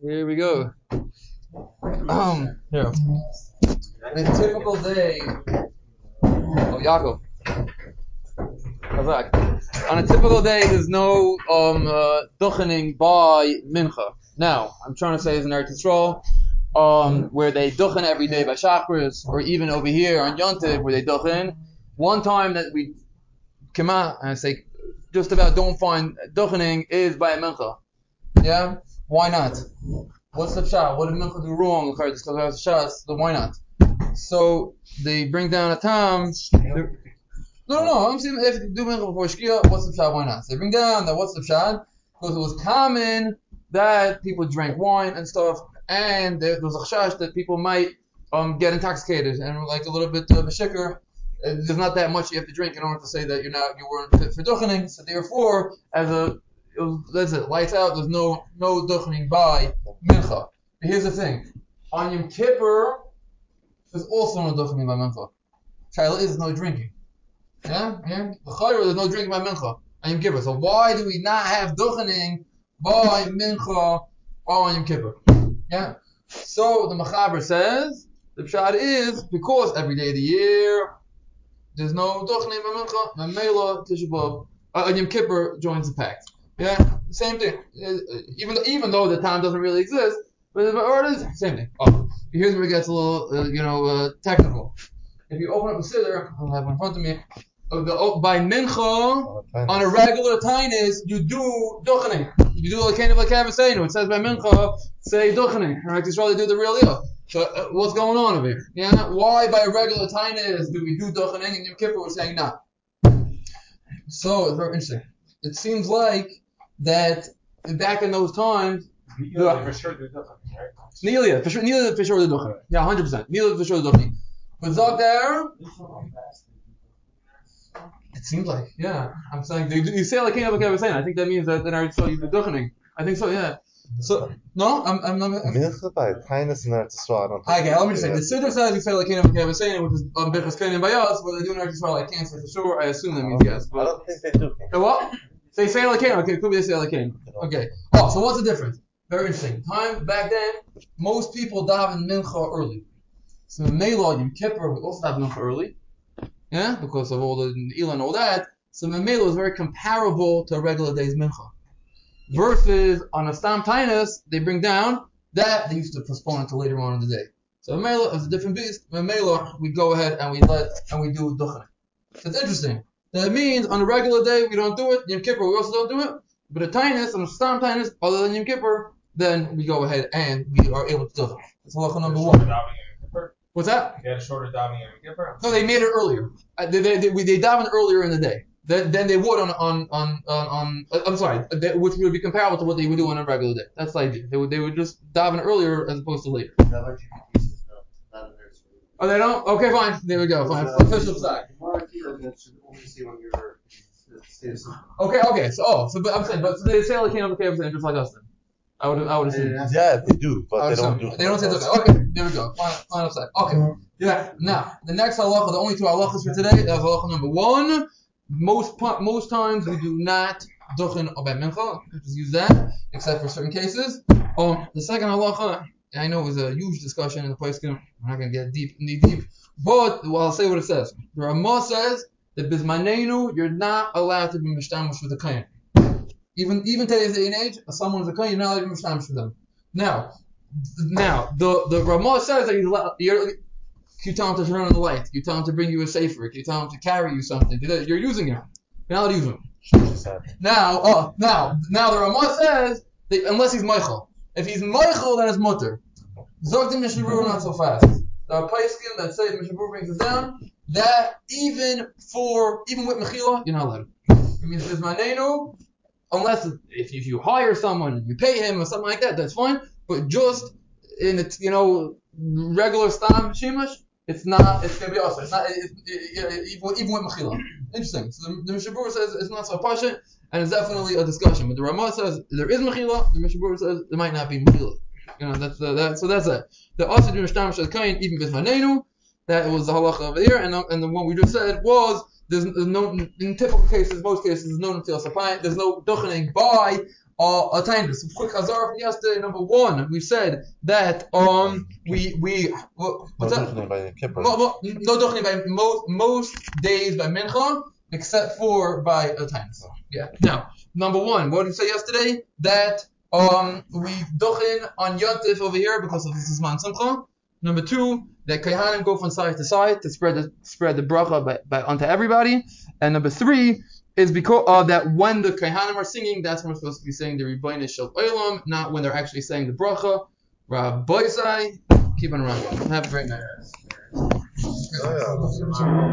Here we go. Um, here. A typical day of Yaakov. On a typical day, there's no um uh, duchening by mincha. Now, I'm trying to say is in Eretz Yisrael, um, where they duchen every day by shacharis, or even over here on Yontiv, where they duchen. One time that we come out and say just about don't find duchening is by mincha. Yeah? Why not? What's the pshat? What did mincha do wrong? Because shots, why not? So they bring down a tam. No, no, no. I'm saying if you do mincha before shkia, what's the pshat? Why not? So they bring down that what's the pshat? Because it was common that people drank wine and stuff, and there, was a chash that people might um get intoxicated and like a little bit of a shikker. Uh, There's not that much you have to drink in order to say that you're not you weren't fit for duchening. So therefore, as a it was, that's it, lights out. There's no no duchening by mincha. But here's the thing: on Yom Kippur, there's also no duchening by mincha. Shaila is no drinking. Yeah, yeah. There's no drinking by mincha on Yom Kippur. So why do we not have duchening by mincha on Yom Kippur? Yeah. So the Mechaber says the pshat is because every day of the year there's no duchening by mincha. Mamela Tisha B'av uh, Yom Kippur joins the pact. Yeah, same thing. Uh, Even though, even though the time doesn't really exist, but or it is same thing. Oh, here's where it gets a little, uh, you know, uh, technical. If you open up a siddur, I have one in front of me. Uh, the, oh, by mincha on a regular tinus, you do duchening. You do like kind of like Kavasenu. It says by mincha, say duchening. Right? It's really do the real deal. So uh, what's going on over here? Yeah, why by a regular tinus do we do duchening and Yom Kippur we're saying not? So it's very interesting. It seems like that back in those times, Yeah, for sure they're different, right? Neilah, for sure, Neilah for sure the duchen. Yeah, hundred percent. Neilah for sure the duchen. But Zog there, it seems like yeah. I'm saying you, you say like King of saying. I think that means that then I saw you the duchening. I think so. Yeah. So no, I'm I'm not. I'm, Mincha by Tainus in Eretz Yisrael. I don't think. Okay, let me just say the Siddur says you say like King of saying, which is um Bichas Kenim by us, but they do in Eretz Yisrael. I can't say for sure. I assume that means yes. I don't think they do. Uh, what? They say like Okay, it could be they say like Okay. Oh, so what's the difference? Very interesting. Time back then, most people daven mincha early. So Mela Yom Kippur would also daven mincha early. Yeah, because of all the Ela and all that. So Mela was very comparable to a regular day's mincha. Versus on a Stam Tainus, they bring down that they used to postpone until later on in the day. So Mela is a different beast. Mela, we go ahead and we let and we do duchening. So it's interesting. That means on a regular day we don't do it. Yom Kippur we also don't do it. But a tinus, on a stam tinus, other than Yom Kippur, then we go ahead and we are able to do it. That's halacha number one. davening in Kippur. What's that? They had a shorter davening in Kippur. No, they made it earlier. Uh, They they they, they daven earlier in the day. Then, then they would on on on on, on uh, I'm sorry, uh, they- which would be comparable to what they would do on a regular day. That's the idea. They would they would just daven earlier as opposed to later. Oh, they don't. Okay, fine. There we go. Fine. Official side. Okay, okay. So oh, so but I'm saying, but so they say like king of the cave just like us then. I would I would assume. Yeah, they do, but they don't do. assume. They don't say dukkha. Okay, there we go. Final, final side. Okay. Yeah. Now the next halacha, the only two halachas for today. That's halacha number one. Most pa- most times we do not duchen or mincha. Just use that, except for certain cases. Um, the second halacha, I know it was a huge discussion in the place. We're not gonna get deep, knee deep, but well, I'll say what it says. The Ramah says that bismanenu, you're not allowed to be mishtamish with a kain. Even even today's day and age, if someone's a kain, you're not allowed to be mishtamish for them. Now, now the the Ramah says that you're, allowed- you're you tell him to turn on the light, you tell him to bring you a safer, you tell him to carry you something. You're using him. You're not use him. Now, oh, now, now the Ramah says that unless he's mochel. If he's mochel, then it's mutter. Zog the not so fast. The Poskim that say the Mishnah brings it down, that even for, even with Mechila, you're not allowed. It means there's manenu, unless if you, if you hire someone you pay him or something like that, that's fine. But just in a, you know, regular stam shimash, it's not, it's gonna be also, it's not, it, it, even, even with Mechila. Interesting. So the, the Mishnah Berurah says it's not so passionate, and it's definitely a discussion. But the Ramah says there is Mechila, the Mishnah Berurah says there might not be Mechila. You know, that's the, that, so that's it. The also do Mishtam Shal Kain, even Bismanenu, that was the halacha over here, and the, and the one we just said was there's, there's no in typical cases, most cases, there's no nesias kapayim. There's no duchening by uh, a tindus. Quick hazar from yesterday. Number one, we said that um we we what, what's No that? by Kippur. Mo- no duchening by most most days by mincha except for by a tindus. Yeah. Now, number one, what did we say yesterday? That um we duchen on yontif over here because of this is man simcha. Number two, that Kohanim go from side to side to spread the spread the bracha by, by onto everybody. And number three is because uh, that when the Kohanim are singing, that's when we're supposed to be saying the Ribono Shel Olam, not when they're actually saying the bracha. Rabbi Keep on running. Have a great night. Oh.